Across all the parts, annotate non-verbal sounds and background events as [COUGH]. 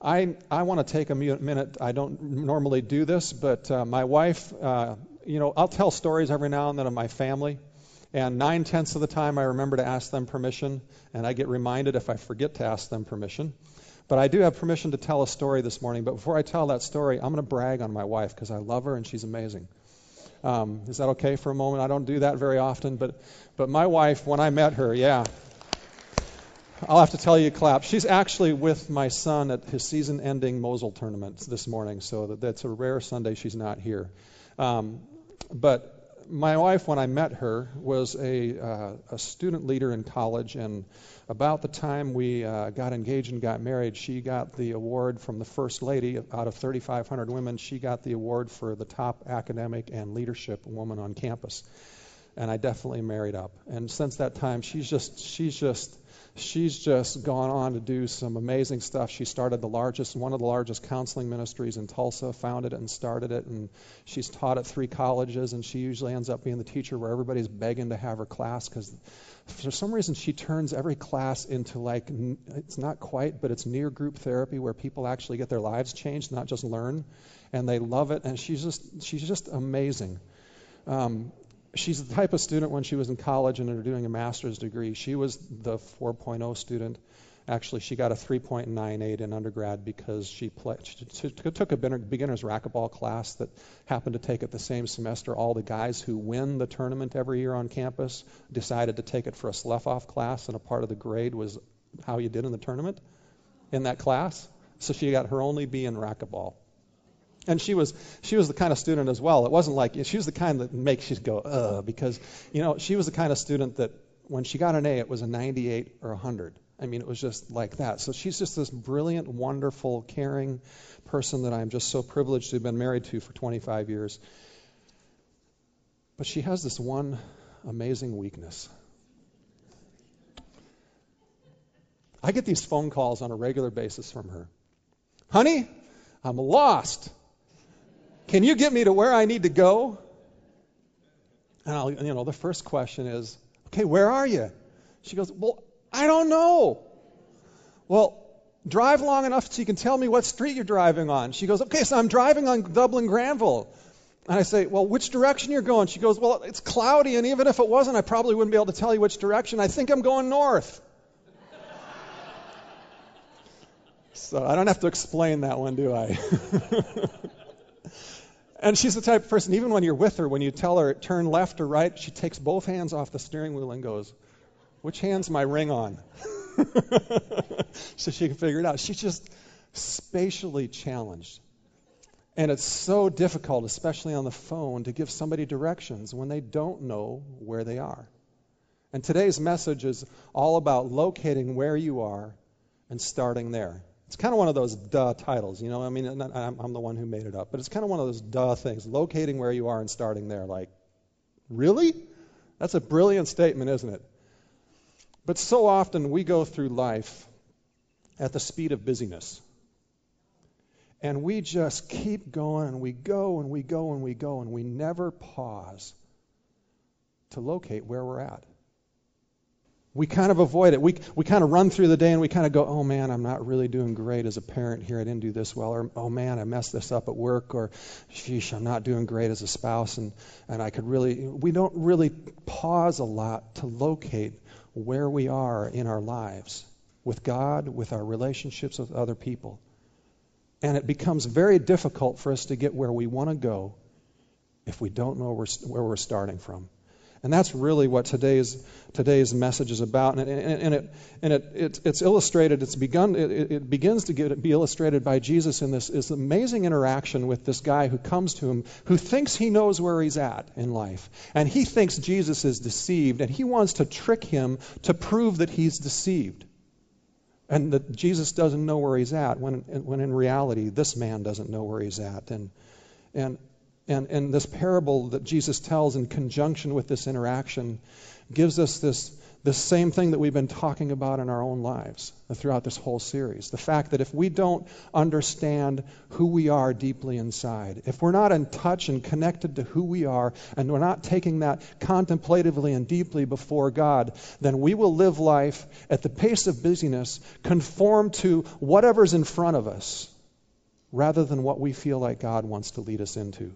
I, I want to take a minute. I don't normally do this, but uh, my wife, uh, you know, I'll tell stories every now and then of my family. And nine tenths of the time, I remember to ask them permission, and I get reminded if I forget to ask them permission. But I do have permission to tell a story this morning. But before I tell that story, I'm going to brag on my wife because I love her and she's amazing. Um, is that okay for a moment? I don't do that very often, but but my wife, when I met her, yeah, I'll have to tell you, clap. She's actually with my son at his season-ending Mosul tournament this morning, so that, that's a rare Sunday she's not here. Um, but my wife, when I met her, was a, uh, a student leader in college, and about the time we uh, got engaged and got married, she got the award from the First Lady. Out of 3,500 women, she got the award for the top academic and leadership woman on campus. And I definitely married up. And since that time, she's just she's just she's just gone on to do some amazing stuff. She started the largest, one of the largest counseling ministries in Tulsa, founded it and started it, and she's taught at three colleges. And she usually ends up being the teacher where everybody's begging to have her class because for some reason she turns every class into like it's not quite, but it's near group therapy where people actually get their lives changed, not just learn, and they love it. And she's just she's just amazing. Um, she's the type of student when she was in college and doing a master's degree, she was the 4.0 student. Actually, she got a 3.98 in undergrad because she, play, she took a beginner's racquetball class that happened to take it the same semester. All the guys who win the tournament every year on campus decided to take it for a slough-off class, and a part of the grade was how you did in the tournament in that class. So she got her only B in racquetball. And she was she was the kind of student as well. It wasn't like she was the kind that makes you go uh because you know she was the kind of student that when she got an A it was a 98 or a 100. I mean it was just like that. So she's just this brilliant, wonderful, caring person that I'm just so privileged to have been married to for 25 years. But she has this one amazing weakness. I get these phone calls on a regular basis from her. Honey, I'm lost. Can you get me to where I need to go? And I'll, you know, the first question is, okay, where are you? She goes, well, I don't know. Well, drive long enough so you can tell me what street you're driving on. She goes, okay, so I'm driving on Dublin Granville. And I say, well, which direction you're going? She goes, well, it's cloudy, and even if it wasn't, I probably wouldn't be able to tell you which direction. I think I'm going north. [LAUGHS] so I don't have to explain that one, do I? [LAUGHS] And she's the type of person, even when you're with her, when you tell her turn left or right, she takes both hands off the steering wheel and goes, Which hand's my ring on? [LAUGHS] so she can figure it out. She's just spatially challenged. And it's so difficult, especially on the phone, to give somebody directions when they don't know where they are. And today's message is all about locating where you are and starting there. It's kind of one of those duh titles, you know. I mean, I'm the one who made it up, but it's kind of one of those duh things. Locating where you are and starting there. Like, really? That's a brilliant statement, isn't it? But so often we go through life at the speed of busyness. And we just keep going and we go and we go and we go and we never pause to locate where we're at we kind of avoid it. We, we kind of run through the day and we kind of go, oh man, I'm not really doing great as a parent here. I didn't do this well. Or, oh man, I messed this up at work. Or, sheesh, I'm not doing great as a spouse. And, and I could really, we don't really pause a lot to locate where we are in our lives with God, with our relationships with other people. And it becomes very difficult for us to get where we want to go if we don't know where, where we're starting from. And that's really what today's today's message is about. And, and, and it and it, it, it's illustrated. It's begun. It, it begins to get, be illustrated by Jesus in this this amazing interaction with this guy who comes to him, who thinks he knows where he's at in life, and he thinks Jesus is deceived, and he wants to trick him to prove that he's deceived, and that Jesus doesn't know where he's at. When when in reality, this man doesn't know where he's at, and and and, and this parable that Jesus tells in conjunction with this interaction gives us this, the same thing that we've been talking about in our own lives throughout this whole series. The fact that if we don't understand who we are deeply inside, if we're not in touch and connected to who we are, and we're not taking that contemplatively and deeply before God, then we will live life at the pace of busyness, conform to whatever's in front of us, rather than what we feel like God wants to lead us into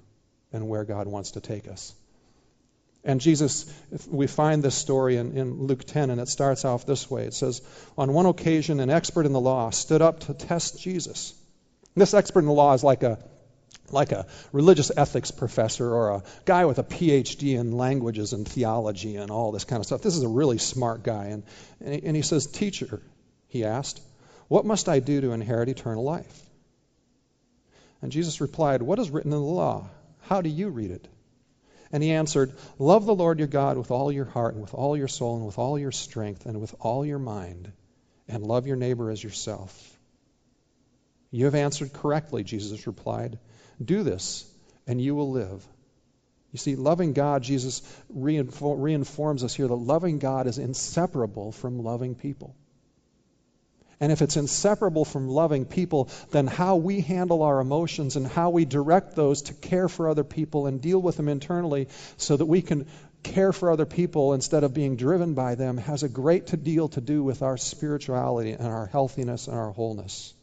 and where God wants to take us. And Jesus, we find this story in, in, Luke 10, and it starts off this way. It says, On one occasion, an expert in the law stood up to test Jesus. This expert in the law is like a, like a religious ethics professor or a guy with a PhD in languages and theology and all this kind of stuff. This is a really smart guy. And, and he says, Teacher, he asked, what must I do to inherit eternal life? And Jesus replied, What is written in the law? How do you read it? And he answered, Love the Lord your God with all your heart, and with all your soul, and with all your strength, and with all your mind, and love your neighbor as yourself. You have answered correctly, Jesus replied. Do this, and you will live. You see, loving God, Jesus reinforms us here that loving God is inseparable from loving people. And if it's inseparable from loving people, then how we handle our emotions and how we direct those to care for other people and deal with them internally so that we can care for other people instead of being driven by them has a great deal to do with our spirituality and our healthiness and our wholeness.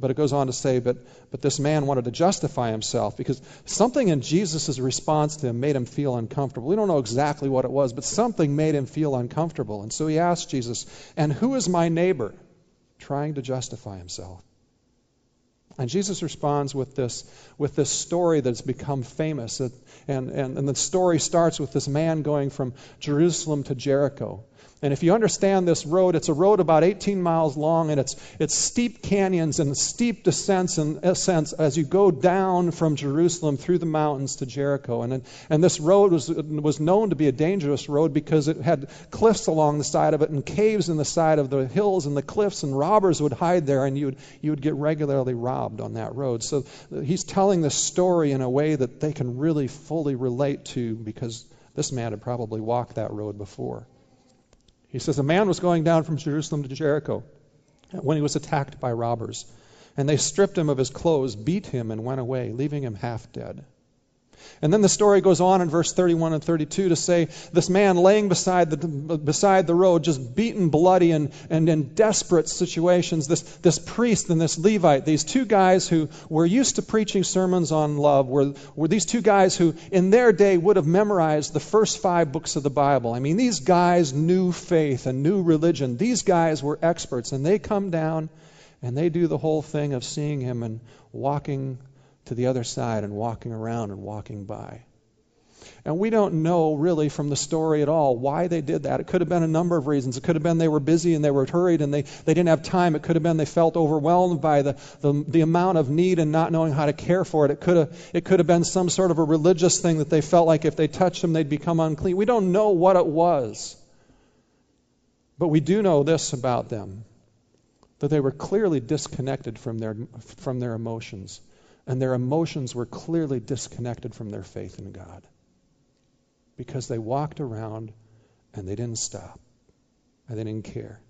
But it goes on to say, but, but this man wanted to justify himself because something in Jesus' response to him made him feel uncomfortable. We don't know exactly what it was, but something made him feel uncomfortable. And so he asked Jesus, And who is my neighbor? Trying to justify himself. And Jesus responds with this, with this story that's become famous. And, and, and the story starts with this man going from Jerusalem to Jericho. And if you understand this road, it's a road about 18 miles long, and it's, it's steep canyons and steep descents and ascents as you go down from Jerusalem through the mountains to Jericho. And, and this road was, was known to be a dangerous road because it had cliffs along the side of it and caves in the side of the hills and the cliffs, and robbers would hide there, and you would, you would get regularly robbed on that road. So uh, he's telling this story in a way that they can really fully relate to because this man had probably walked that road before. He says, A man was going down from Jerusalem to Jericho when he was attacked by robbers. And they stripped him of his clothes, beat him, and went away, leaving him half dead. And then the story goes on in verse 31 and 32 to say this man laying beside the, beside the road, just beaten, bloody, and, and in desperate situations, this, this priest and this Levite, these two guys who were used to preaching sermons on love, were, were these two guys who in their day would have memorized the first five books of the Bible. I mean, these guys knew faith and knew religion. These guys were experts, and they come down and they do the whole thing of seeing him and walking to the other side and walking around and walking by. And we don't know really from the story at all why they did that. It could have been a number of reasons. It could have been they were busy and they were hurried and they, they didn't have time. It could have been they felt overwhelmed by the, the, the amount of need and not knowing how to care for it. It could, have, it could have been some sort of a religious thing that they felt like if they touched them, they'd become unclean. We don't know what it was. But we do know this about them that they were clearly disconnected from their, from their emotions and their emotions were clearly disconnected from their faith in God because they walked around and they didn't stop and they didn't care.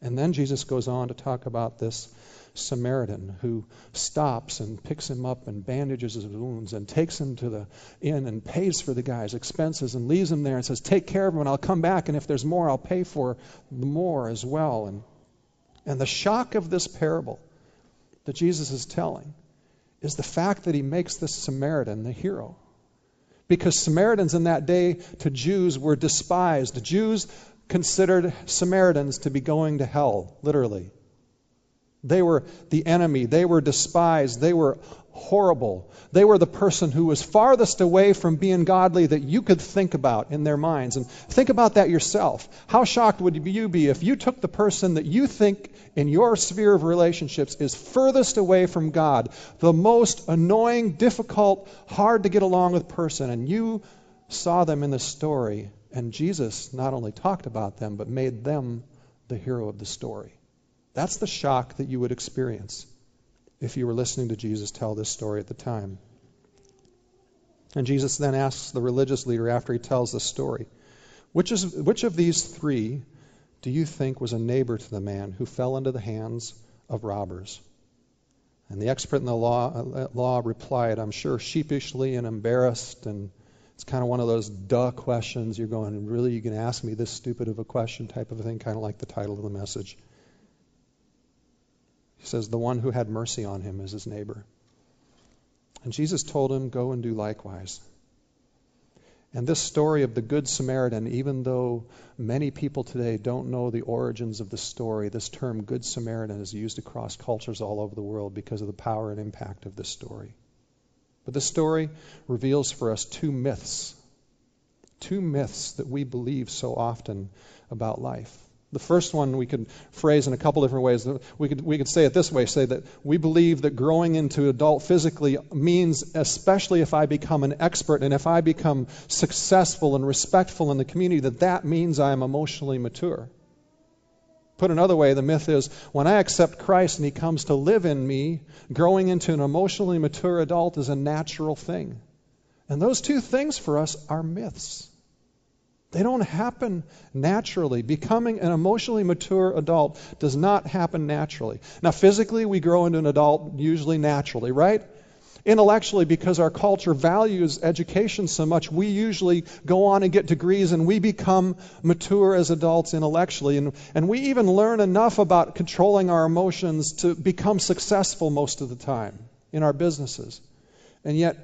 And then Jesus goes on to talk about this Samaritan who stops and picks him up and bandages his wounds and takes him to the inn and pays for the guy's expenses and leaves him there and says, Take care of him and I'll come back and if there's more, I'll pay for more as well. And, and the shock of this parable that Jesus is telling is the fact that he makes this Samaritan the hero. Because Samaritans in that day to Jews were despised. The Jews considered Samaritans to be going to hell, literally. They were the enemy. They were despised. They were horrible. They were the person who was farthest away from being godly that you could think about in their minds. And think about that yourself. How shocked would you be if you took the person that you think in your sphere of relationships is furthest away from God, the most annoying, difficult, hard to get along with person, and you saw them in the story, and Jesus not only talked about them, but made them the hero of the story? That's the shock that you would experience if you were listening to Jesus tell this story at the time. And Jesus then asks the religious leader after he tells the story, Which, is, which of these three do you think was a neighbor to the man who fell into the hands of robbers? And the expert in the law, uh, law replied, I'm sure, sheepishly and embarrassed. And it's kind of one of those duh questions. You're going, really, you can ask me this stupid of a question type of thing, kind of like the title of the message. He says, The one who had mercy on him is his neighbor. And Jesus told him, Go and do likewise. And this story of the Good Samaritan, even though many people today don't know the origins of the story, this term Good Samaritan is used across cultures all over the world because of the power and impact of this story. But this story reveals for us two myths, two myths that we believe so often about life. The first one we could phrase in a couple different ways. We could, we could say it this way say that we believe that growing into adult physically means, especially if I become an expert and if I become successful and respectful in the community, that that means I am emotionally mature. Put another way, the myth is when I accept Christ and He comes to live in me, growing into an emotionally mature adult is a natural thing. And those two things for us are myths. They don't happen naturally. Becoming an emotionally mature adult does not happen naturally. Now, physically, we grow into an adult usually naturally, right? Intellectually, because our culture values education so much, we usually go on and get degrees and we become mature as adults intellectually. And, and we even learn enough about controlling our emotions to become successful most of the time in our businesses. And yet,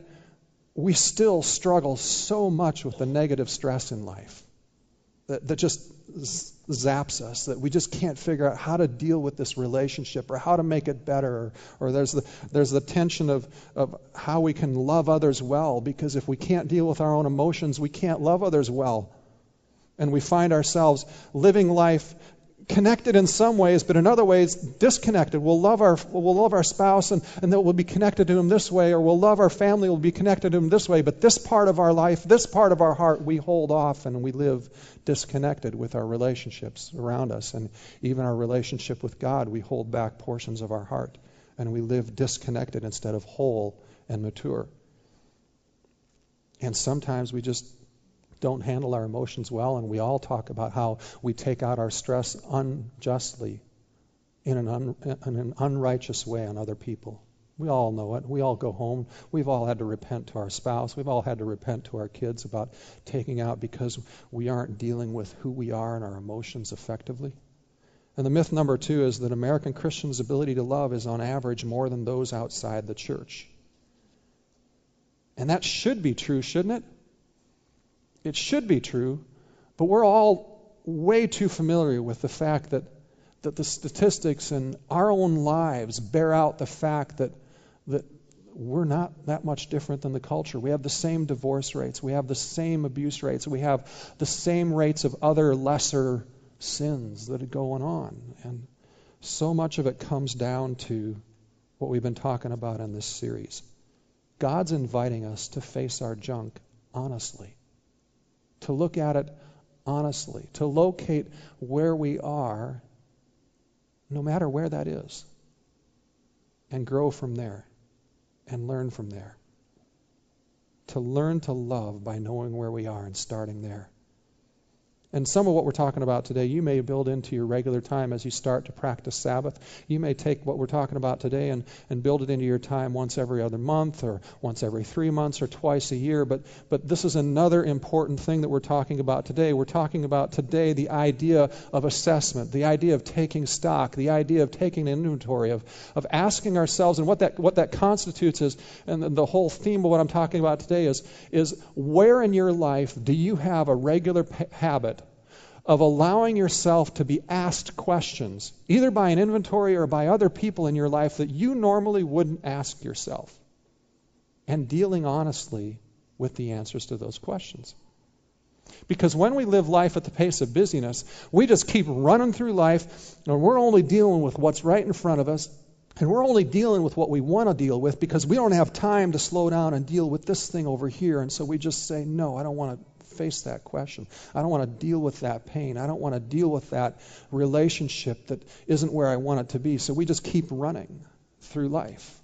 we still struggle so much with the negative stress in life that, that just zaps us, that we just can't figure out how to deal with this relationship or how to make it better. Or, or there's, the, there's the tension of, of how we can love others well, because if we can't deal with our own emotions, we can't love others well. And we find ourselves living life connected in some ways, but in other ways disconnected. We'll love our we'll love our spouse and, and then we'll be connected to him this way, or we'll love our family, we'll be connected to him this way, but this part of our life, this part of our heart, we hold off and we live disconnected with our relationships around us. And even our relationship with God, we hold back portions of our heart. And we live disconnected instead of whole and mature. And sometimes we just don't handle our emotions well, and we all talk about how we take out our stress unjustly in an, un, in an unrighteous way on other people. We all know it. We all go home. We've all had to repent to our spouse. We've all had to repent to our kids about taking out because we aren't dealing with who we are and our emotions effectively. And the myth number two is that American Christians' ability to love is on average more than those outside the church. And that should be true, shouldn't it? It should be true, but we're all way too familiar with the fact that, that the statistics in our own lives bear out the fact that, that we're not that much different than the culture. We have the same divorce rates, we have the same abuse rates, we have the same rates of other lesser sins that are going on. And so much of it comes down to what we've been talking about in this series. God's inviting us to face our junk honestly to look at it honestly, to locate where we are, no matter where that is, and grow from there and learn from there. To learn to love by knowing where we are and starting there. And some of what we're talking about today, you may build into your regular time as you start to practice Sabbath. You may take what we're talking about today and, and build it into your time once every other month or once every three months or twice a year. But, but this is another important thing that we're talking about today. We're talking about today the idea of assessment, the idea of taking stock, the idea of taking inventory, of, of asking ourselves, and what that, what that constitutes is, and the whole theme of what I'm talking about today is, is where in your life do you have a regular habit of allowing yourself to be asked questions, either by an inventory or by other people in your life that you normally wouldn't ask yourself, and dealing honestly with the answers to those questions. Because when we live life at the pace of busyness, we just keep running through life, and we're only dealing with what's right in front of us, and we're only dealing with what we want to deal with because we don't have time to slow down and deal with this thing over here. And so we just say, No, I don't want to face that question. I don't want to deal with that pain. I don't want to deal with that relationship that isn't where I want it to be. So we just keep running through life.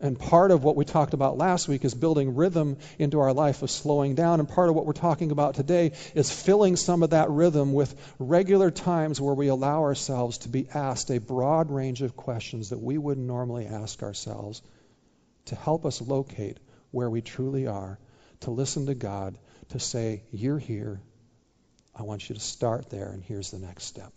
And part of what we talked about last week is building rhythm into our life of slowing down. And part of what we're talking about today is filling some of that rhythm with regular times where we allow ourselves to be asked a broad range of questions that we wouldn't normally ask ourselves to help us locate where we truly are, to listen to God, to say, You're here. I want you to start there, and here's the next step.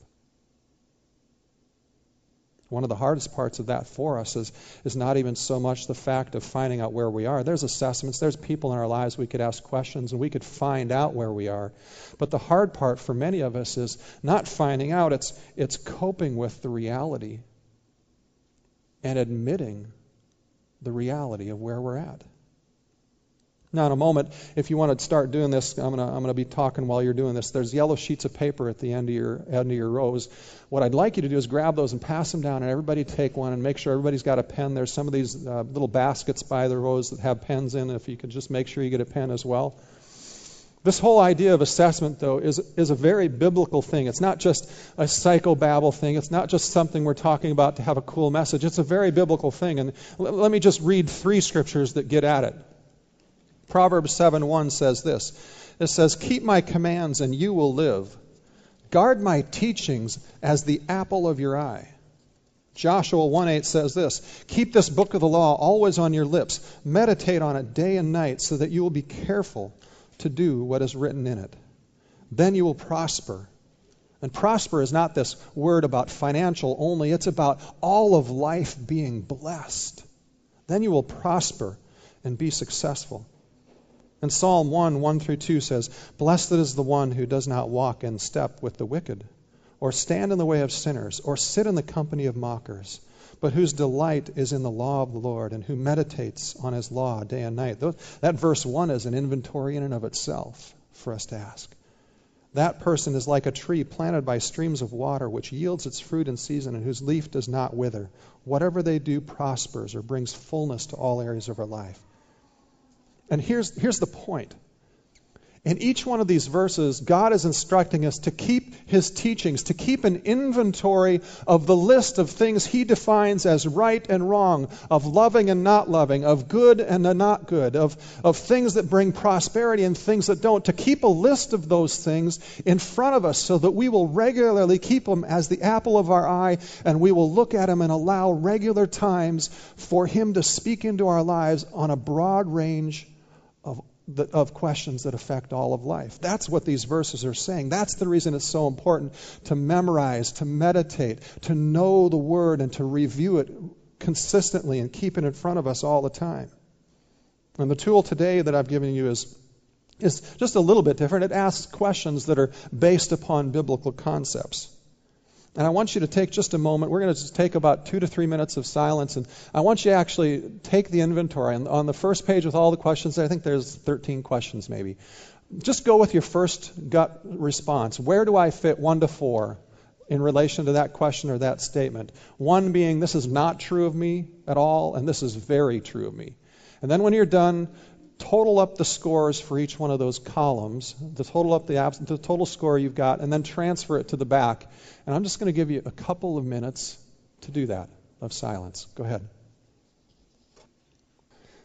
One of the hardest parts of that for us is, is not even so much the fact of finding out where we are. There's assessments, there's people in our lives we could ask questions and we could find out where we are. But the hard part for many of us is not finding out, it's, it's coping with the reality and admitting the reality of where we're at. Now, in a moment, if you want to start doing this, I'm going to, I'm going to be talking while you're doing this. There's yellow sheets of paper at the end of your end of your rows. What I'd like you to do is grab those and pass them down, and everybody take one and make sure everybody's got a pen. There's some of these uh, little baskets by the rows that have pens in. If you could just make sure you get a pen as well. This whole idea of assessment, though, is, is a very biblical thing. It's not just a psychobabble thing. It's not just something we're talking about to have a cool message. It's a very biblical thing. And l- let me just read three scriptures that get at it. Proverbs 7:1 says this. It says, "Keep my commands and you will live. Guard my teachings as the apple of your eye." Joshua 1:8 says this, "Keep this book of the law always on your lips. Meditate on it day and night so that you will be careful to do what is written in it. Then you will prosper." And prosper is not this word about financial only, it's about all of life being blessed. Then you will prosper and be successful. And Psalm 1 1 through 2 says, Blessed is the one who does not walk in step with the wicked, or stand in the way of sinners, or sit in the company of mockers, but whose delight is in the law of the Lord, and who meditates on his law day and night. That verse 1 is an inventory in and of itself for us to ask. That person is like a tree planted by streams of water, which yields its fruit in season and whose leaf does not wither. Whatever they do prospers or brings fullness to all areas of our life. And here's, here's the point. In each one of these verses, God is instructing us to keep His teachings, to keep an inventory of the list of things He defines as right and wrong, of loving and not loving, of good and not good, of, of things that bring prosperity and things that don't, to keep a list of those things in front of us so that we will regularly keep them as the apple of our eye and we will look at them and allow regular times for Him to speak into our lives on a broad range of, of questions that affect all of life. That's what these verses are saying. That's the reason it's so important to memorize, to meditate, to know the Word, and to review it consistently and keep it in front of us all the time. And the tool today that I've given you is, is just a little bit different. It asks questions that are based upon biblical concepts. And I want you to take just a moment. We're going to take about two to three minutes of silence. And I want you to actually take the inventory. And on the first page with all the questions, I think there's 13 questions maybe. Just go with your first gut response. Where do I fit one to four in relation to that question or that statement? One being, this is not true of me at all, and this is very true of me. And then when you're done, total up the scores for each one of those columns, the total up the, abs- the total score you've got, and then transfer it to the back. And I'm just going to give you a couple of minutes to do that of silence. Go ahead.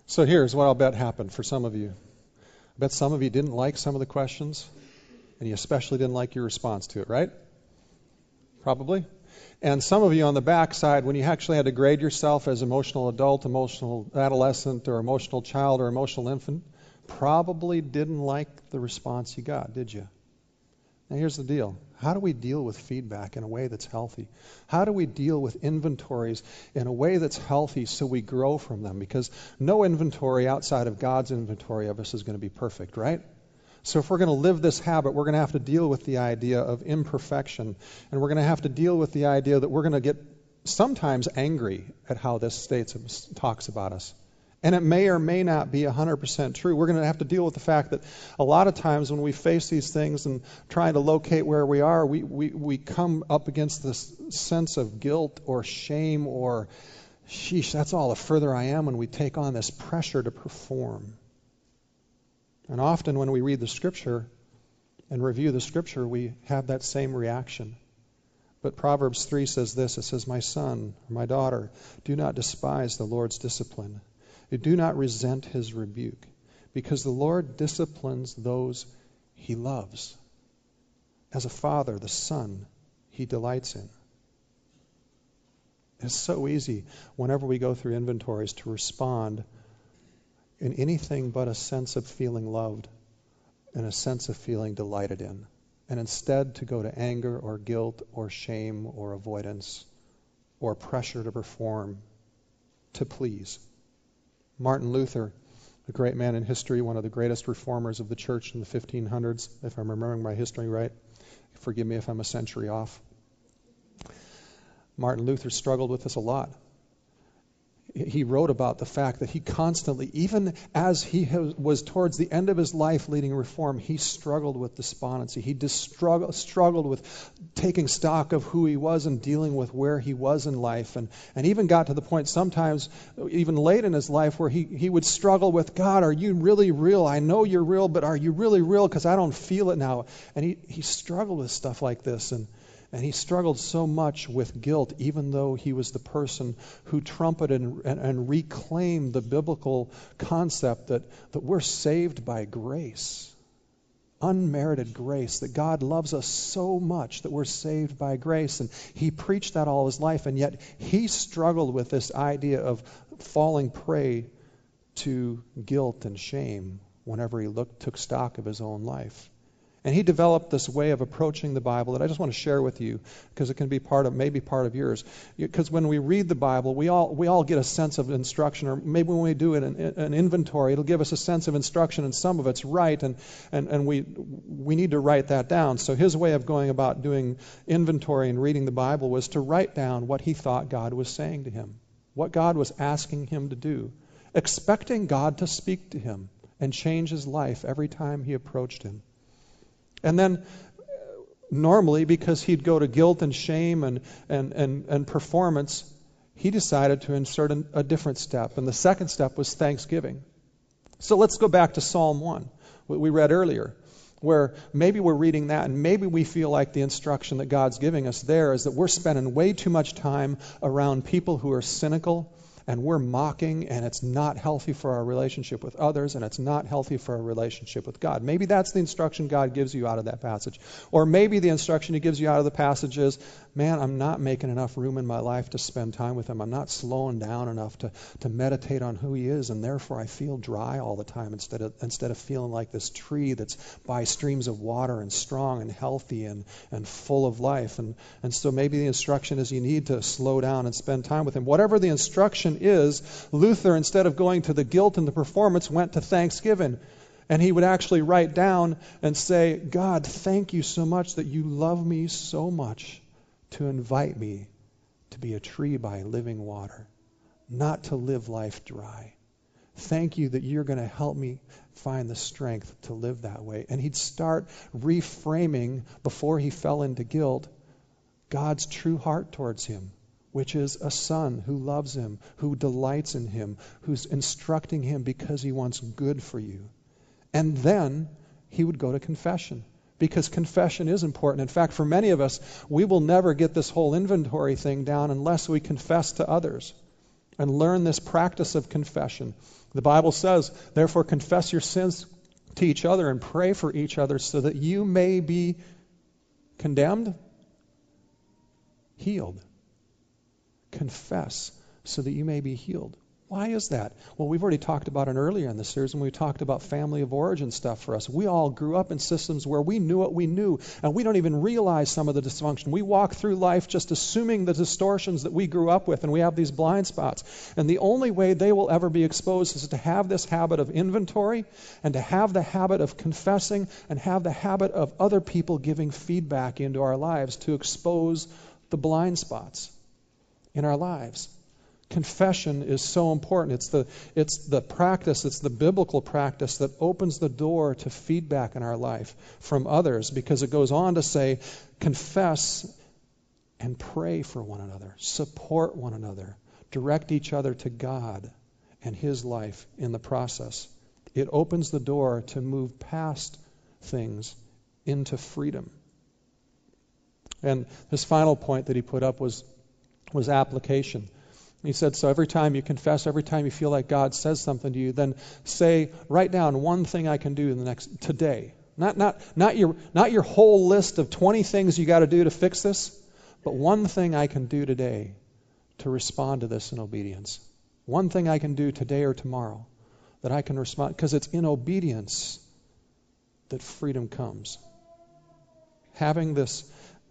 So here's what I'll bet happened for some of you. I bet some of you didn't like some of the questions, and you especially didn't like your response to it, right? Probably. And some of you on the backside, when you actually had to grade yourself as emotional adult, emotional adolescent, or emotional child, or emotional infant, probably didn't like the response you got, did you? Now, here's the deal how do we deal with feedback in a way that's healthy? How do we deal with inventories in a way that's healthy so we grow from them? Because no inventory outside of God's inventory of us is going to be perfect, right? So, if we're going to live this habit, we're going to have to deal with the idea of imperfection. And we're going to have to deal with the idea that we're going to get sometimes angry at how this state talks about us. And it may or may not be 100% true. We're going to have to deal with the fact that a lot of times when we face these things and trying to locate where we are, we, we, we come up against this sense of guilt or shame or, sheesh, that's all the further I am when we take on this pressure to perform. And often when we read the Scripture and review the Scripture, we have that same reaction. But Proverbs 3 says this it says, My son, my daughter, do not despise the Lord's discipline Do not resent his rebuke, because the Lord disciplines those he loves. As a father, the son he delights in. It's so easy whenever we go through inventories to respond in anything but a sense of feeling loved and a sense of feeling delighted in, and instead to go to anger or guilt or shame or avoidance or pressure to perform to please. Martin Luther, a great man in history, one of the greatest reformers of the church in the 1500s, if I'm remembering my history right. Forgive me if I'm a century off. Martin Luther struggled with this a lot he wrote about the fact that he constantly, even as he was towards the end of his life leading reform, he struggled with despondency. He struggled, struggled with taking stock of who he was and dealing with where he was in life. And, and even got to the point sometimes, even late in his life, where he, he would struggle with God, are you really real? I know you're real, but are you really real? Because I don't feel it now. And he, he struggled with stuff like this. And and he struggled so much with guilt, even though he was the person who trumpeted and, and, and, reclaimed the biblical concept that, that we're saved by grace. Unmerited grace, that God loves us so much that we're saved by grace. And he preached that all his life, and yet he struggled with this idea of falling prey to guilt and shame whenever he looked, took stock of his own life. And he developed this way of approaching the Bible that I just want to share with you because it can be part of maybe part of yours. Because when we read the Bible, we all we all get a sense of instruction, or maybe when we do an, an inventory, it'll give us a sense of instruction, and some of it's right, and, and, and we we need to write that down. So his way of going about doing inventory and reading the Bible was to write down what he thought God was saying to him, what God was asking him to do, expecting God to speak to him and change his life every time he approached him. And then normally, because he'd go to guilt and shame and, and, and, and performance, he decided to insert an, a different step. And the second step was thanksgiving. So let's go back to Psalm 1, what we read earlier, where maybe we're reading that and maybe we feel like the instruction that God's giving us there is that we're spending way too much time around people who are cynical and we're mocking, and it's not healthy for our relationship with others, and it's not healthy for our relationship with God. Maybe that's the instruction God gives you out of that passage. Or maybe the instruction He gives you out of the passage is, man, I'm not making enough room in my life to spend time with Him. I'm not slowing down enough to, to meditate on who He is, and therefore I feel dry all the time instead of, instead of feeling like this tree that's by streams of water and strong and healthy and, and full of life. And, and so maybe the instruction is you need to slow down and spend time with Him. Whatever the instruction is, Luther, instead of going to the guilt and the performance, went to thanksgiving. And he would actually write down and say, God, thank you so much that you love me so much to invite me to be a tree by living water, not to live life dry. Thank you that you're going to help me find the strength to live that way. And he'd start reframing before he fell into guilt God's true heart towards him which is a son who loves him, who delights in him, who's instructing him because he wants good for you. And then he would go to confession because confession is important. In fact, for many of us, we will never get this whole inventory thing down unless we confess to others and learn this practice of confession. The Bible says, therefore, confess your sins to each other and pray for each other so that you may be condemned, healed confess so that you may be healed. Why is that? Well, we've already talked about it earlier in the series when we talked about family of origin stuff for us. We all grew up in systems where we knew what we knew, and we don't even realize some of the dysfunction. We walk through life just assuming the distortions that we grew up with, and we have these blind spots. And the only way they will ever be exposed is to have this habit of inventory and to have the habit of confessing and have the habit of other people giving feedback into our lives to expose the blind spots in our lives. Confession is so important. It's the, it's the practice, it's the biblical practice that opens the door to feedback in our life from others because it goes on to say, confess and pray for one another, support one another, direct each other to God and His life in the process. It opens the door to move past things into freedom. And his final point that he put up was was application. He said, so every time you confess, every time you feel like God says something to you, then say, write down one thing I can do in the next today. Not, not, not, your, not your whole list of 20 things you got to do to fix this, but one thing I can do today to respond to this in obedience. One thing I can do today or tomorrow that I can respond, because it's in obedience that freedom comes. Having this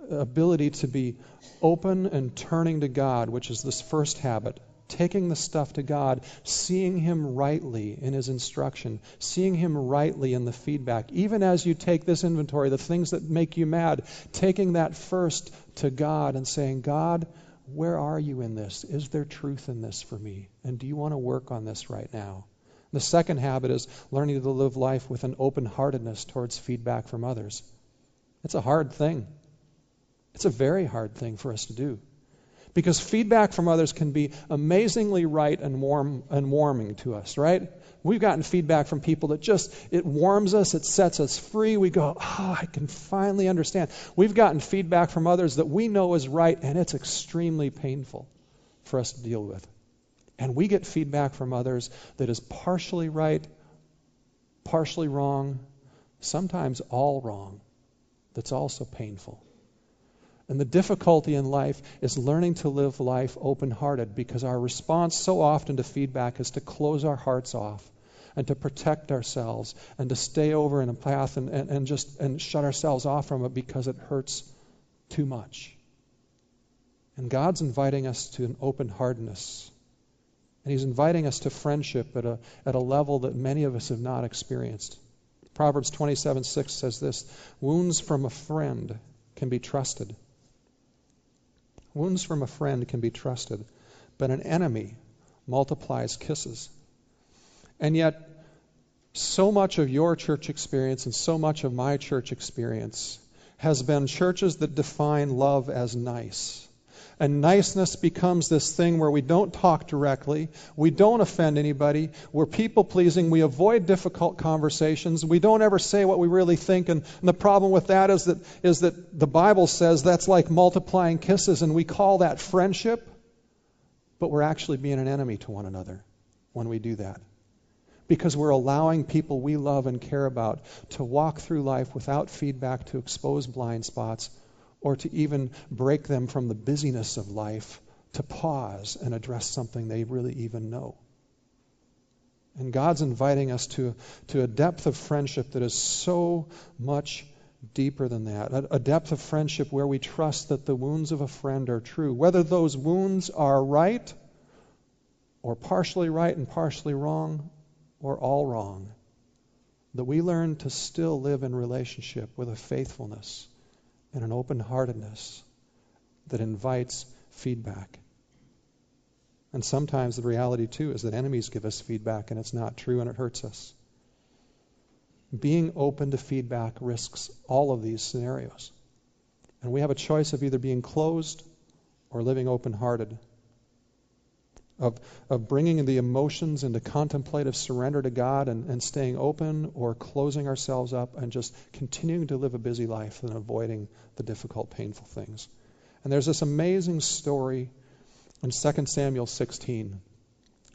ability to be open and turning to God, which is this first habit, taking the stuff to God, seeing Him rightly in His instruction, seeing Him rightly in the feedback. Even as you take this inventory, the things that make you mad, taking that first to God and saying, God, where are you in this? Is there truth in this for me? And do you want to work on this right now? The second habit is learning to live life with an open heartedness towards feedback from others. It's a hard thing. It's a very hard thing for us to do. Because feedback from others can be amazingly right and warm and warming to us, right? We've gotten feedback from people that just it warms us, it sets us free. We go, "Oh, I can finally understand." We've gotten feedback from others that we know is right and it's extremely painful for us to deal with. And we get feedback from others that is partially right, partially wrong, sometimes all wrong. That's also painful. And the difficulty in life is learning to live life open hearted because our response so often to feedback is to close our hearts off and to protect ourselves and to stay over in a path and, and, and just and shut ourselves off from it because it hurts too much. And God's inviting us to an open heartedness. And He's inviting us to friendship at a, at a level that many of us have not experienced. Proverbs 27 6 says this Wounds from a friend can be trusted Wounds from a friend can be trusted, but an enemy multiplies kisses. And yet, so much of your church experience and so much of my church experience has been churches that define love as nice. And niceness becomes this thing where we don't talk directly, we don't offend anybody, we're people pleasing, we avoid difficult conversations, we don't ever say what we really think. And, and the problem with that is that is that the Bible says that's like multiplying kisses, and we call that friendship, but we're actually being an enemy to one another when we do that because we're allowing people we love and care about to walk through life without feedback to expose blind spots or to even break them from the busyness of life to pause and address something they really even know. And God's inviting us to, to a depth of friendship that is so much deeper than that. A, a, depth of friendship where we trust that the wounds of a friend are true. Whether those wounds are right, or partially right and partially wrong, or all wrong. That we learn to still live in relationship with a faithfulness and an open heartedness that invites feedback. And sometimes the reality, too, is that enemies give us feedback and it's not true and it hurts us. Being open to feedback risks all of these scenarios. And we have a choice of either being closed or living open hearted of, of bringing the emotions into contemplative surrender to God and, and staying open or closing ourselves up and just continuing to live a busy life and avoiding the difficult, painful things. And there's this amazing story in 2 Samuel 16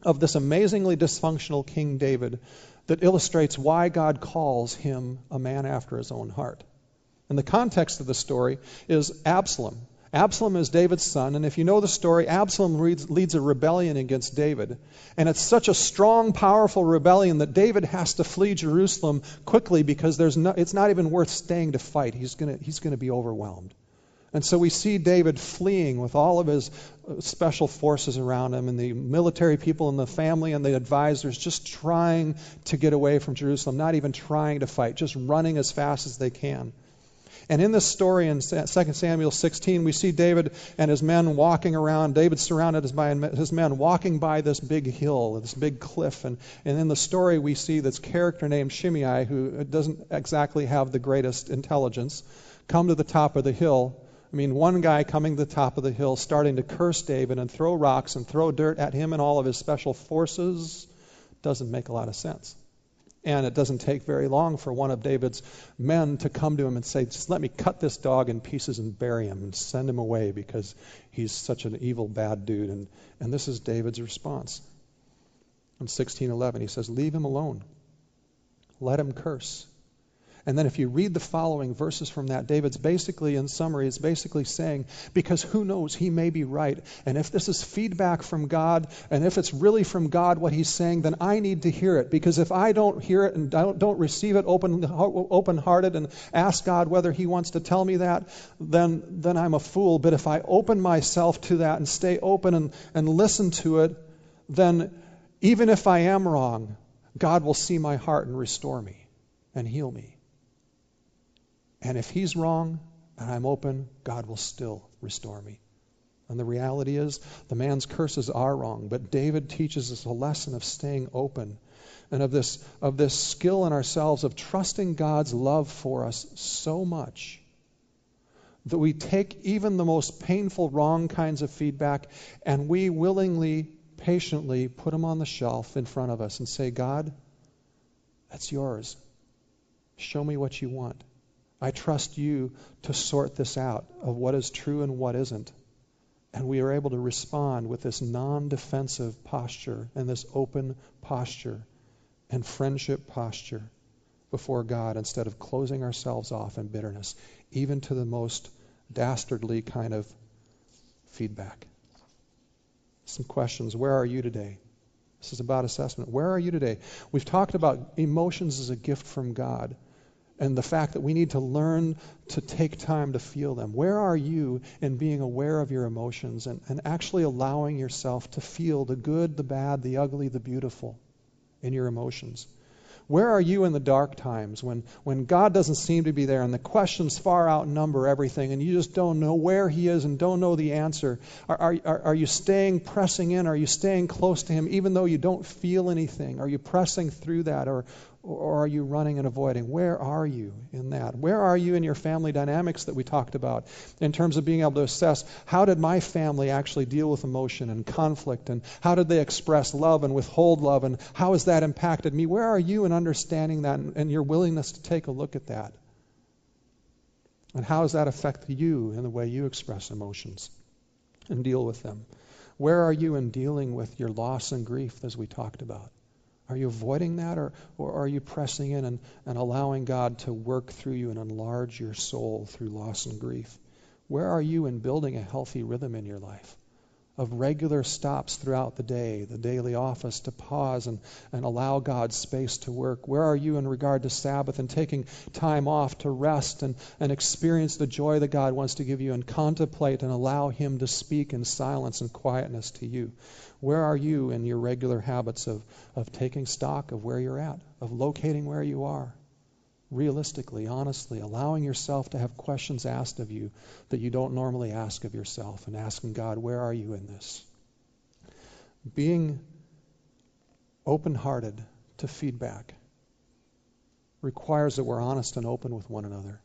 of this amazingly dysfunctional King David that illustrates why God calls him a man after his own heart. And the context of the story is Absalom. Absalom is David's son, and if you know the story, Absalom leads, a rebellion against David. And it's such a strong, powerful rebellion that David has to flee Jerusalem quickly because there's no, it's not even worth staying to fight. He's going he's to be overwhelmed. And so we see David fleeing with all of his uh, special forces around him and the military people and the family and the advisors just trying to get away from Jerusalem, not even trying to fight, just running as fast as they can. And in this story in 2 Samuel 16, we see David and his men walking around. David surrounded by his men walking by this big hill, this big cliff. And, and in the story, we see this character named Shimei, who doesn't exactly have the greatest intelligence, come to the top of the hill. I mean, one guy coming to the top of the hill, starting to curse David and throw rocks and throw dirt at him and all of his special forces, doesn't make a lot of sense. And it doesn't take very long for one of David's men to come to him and say, Just let me cut this dog in pieces and bury him and send him away because he's such an evil, bad dude. And, and this is David's response. In 1611, he says, Leave him alone. Let him curse. And then if you read the following verses from that, David's basically, in summary, is basically saying, because who knows, he may be right. And if this is feedback from God, and if it's really from God what he's saying, then I need to hear it. Because if I don't hear it and don't, don't receive it open, open-hearted and ask God whether he wants to tell me that, then, then I'm a fool. But if I open myself to that and stay open and, and listen to it, then even if I am wrong, God will see my heart and restore me and heal me. And if he's wrong and I'm open, God will still restore me. And the reality is, the man's curses are wrong, but David teaches us a lesson of staying open and of this, of this skill in ourselves of trusting God's love for us so much that we take even the most painful, wrong kinds of feedback and we willingly, patiently put them on the shelf in front of us and say, God, that's yours. Show me what you want. I trust you to sort this out of what is true and what isn't. And we are able to respond with this non defensive posture and this open posture and friendship posture before God instead of closing ourselves off in bitterness, even to the most dastardly kind of feedback. Some questions. Where are you today? This is about assessment. Where are you today? We've talked about emotions as a gift from God and the fact that we need to learn to take time to feel them. Where are you in being aware of your emotions and, and actually allowing yourself to feel the good, the bad, the ugly, the beautiful in your emotions? Where are you in the dark times when, when God doesn't seem to be there and the questions far outnumber everything and you just don't know where He is and don't know the answer? Are, are, are you staying, pressing in? Are you staying close to Him even though you don't feel anything? Are you pressing through that or, or are you running and avoiding? Where are you in that? Where are you in your family dynamics that we talked about in terms of being able to assess how did my family actually deal with emotion and conflict and how did they express love and withhold love and how has that impacted me? Where are you in understanding that and, your willingness to take a look at that? And how does that affect you in the way you express emotions and deal with them? Where are you in dealing with your loss and grief as we talked about? Are you avoiding that or, or are you pressing in and, and allowing God to work through you and enlarge your soul through loss and grief? Where are you in building a healthy rhythm in your life? Of regular stops throughout the day, the daily office, to pause and, and allow God's space to work? Where are you in regard to Sabbath and taking time off to rest and, and experience the joy that God wants to give you and contemplate and allow Him to speak in silence and quietness to you? Where are you in your regular habits of, of taking stock of where you're at, of locating where you are? Realistically, honestly, allowing yourself to have questions asked of you that you don't normally ask of yourself and asking God, where are you in this? Being open hearted to feedback requires that we're honest and open with one another.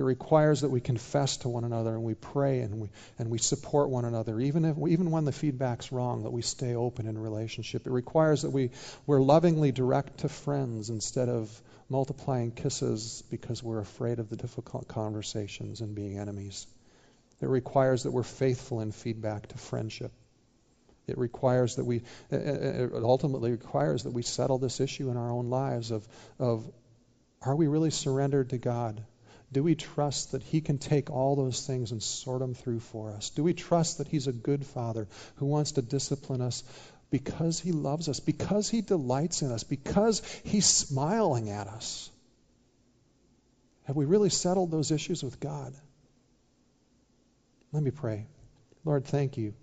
It requires that we confess to one another and we pray and we, and we support one another, even, if, even when the feedback's wrong, that we stay open in relationship. It requires that we, we're lovingly direct to friends instead of multiplying kisses because we're afraid of the difficult conversations and being enemies. It requires that we're faithful in feedback to friendship. It requires that we, it ultimately requires that we settle this issue in our own lives of, of are we really surrendered to God? Do we trust that He can take all those things and sort them through for us? Do we trust that He's a good Father who wants to discipline us because He loves us, because He delights in us, because He's smiling at us? Have we really settled those issues with God? Let me pray. Lord, thank you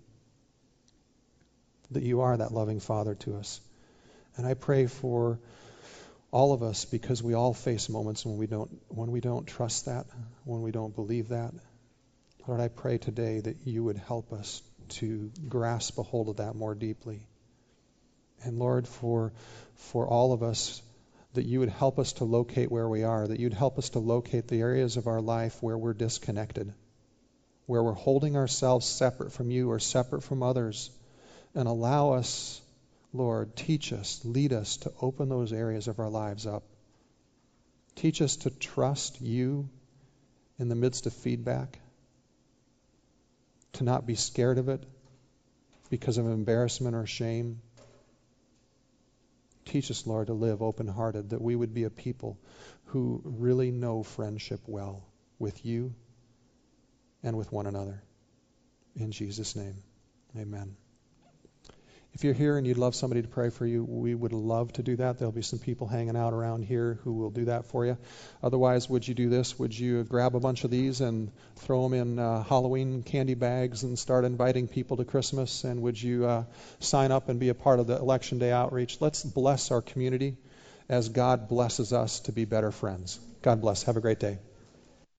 that you are that loving Father to us. And I pray for all of us because we all face moments when we don't when we don't trust that, when we don't believe that. Lord, I pray today that you would help us to grasp a hold of that more deeply. And Lord, for for all of us that you would help us to locate where we are, that you'd help us to locate the areas of our life where we're disconnected, where we're holding ourselves separate from you or separate from others, and allow us Lord, teach us, lead us to open those areas of our lives up. Teach us to trust you in the midst of feedback, to not be scared of it because of embarrassment or shame. Teach us, Lord, to live open hearted, that we would be a people who really know friendship well with you and with one another. In Jesus' name, amen. If you're here and you'd love somebody to pray for you, we would love to do that. There'll be some people hanging out around here who will do that for you. Otherwise, would you do this? Would you grab a bunch of these and throw them in uh, Halloween candy bags and start inviting people to Christmas? And would you uh, sign up and be a part of the Election Day outreach? Let's bless our community as God blesses us to be better friends. God bless. Have a great day.